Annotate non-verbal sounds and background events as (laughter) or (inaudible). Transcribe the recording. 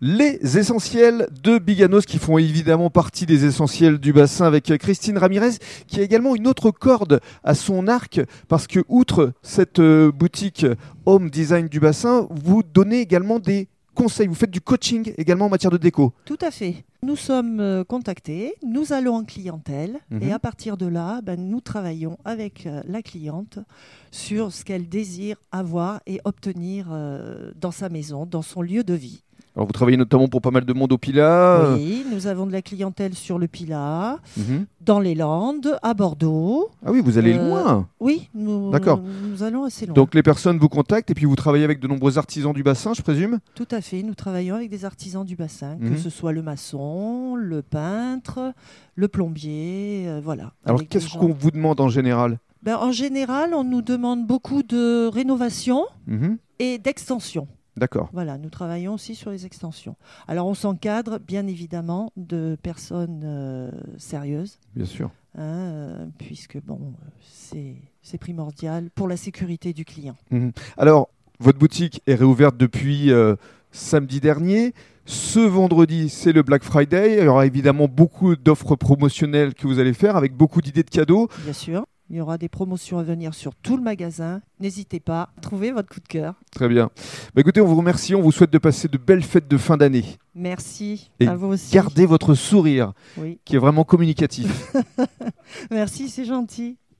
Les essentiels de Biganos qui font évidemment partie des essentiels du bassin avec Christine Ramirez qui a également une autre corde à son arc parce que outre cette euh, boutique Home Design du bassin, vous donnez également des conseils, vous faites du coaching également en matière de déco. Tout à fait. Nous sommes euh, contactés, nous allons en clientèle Mhm. et à partir de là, ben, nous travaillons avec euh, la cliente sur ce qu'elle désire avoir et obtenir dans sa maison, dans son lieu de vie. Alors vous travaillez notamment pour pas mal de monde au Pila. Oui, nous avons de la clientèle sur le Pilat, Mhm. dans les Landes, à Bordeaux. Ah oui, vous allez Euh, loin. Oui, nous, D'accord. nous allons assez loin. Donc les personnes vous contactent et puis vous travaillez avec de nombreux artisans du bassin, je présume? Tout à fait, nous travaillons avec des artisans du bassin, Mhm. que ce soit le maçon, le peintre, le plombier, euh, voilà. Alors qu'est-ce gens- qu'on vous demande en général? Ben, En général, on nous demande beaucoup de rénovation Mhm. et d'extension. D'accord. Voilà, nous travaillons aussi sur les extensions. Alors on s'encadre bien évidemment de personnes euh, sérieuses, Bien sûr. hein, euh, puisque bon, c'est c'est primordial pour la sécurité du client. Mhm. Alors, votre boutique est réouverte depuis euh, samedi dernier. Ce vendredi, c'est le Black Friday. Il y aura évidemment beaucoup d'offres promotionnelles que vous allez faire avec beaucoup d'idées de cadeaux. Bien sûr, il y aura des promotions à venir sur tout le magasin. N'hésitez pas à trouver votre coup de cœur. Très bien. Bah, écoutez, on vous remercie. On vous souhaite de passer de belles fêtes de fin d'année. Merci Et à vous aussi. Gardez votre sourire Oui, qui est vraiment communicatif. (laughs) merci, c'est gentil.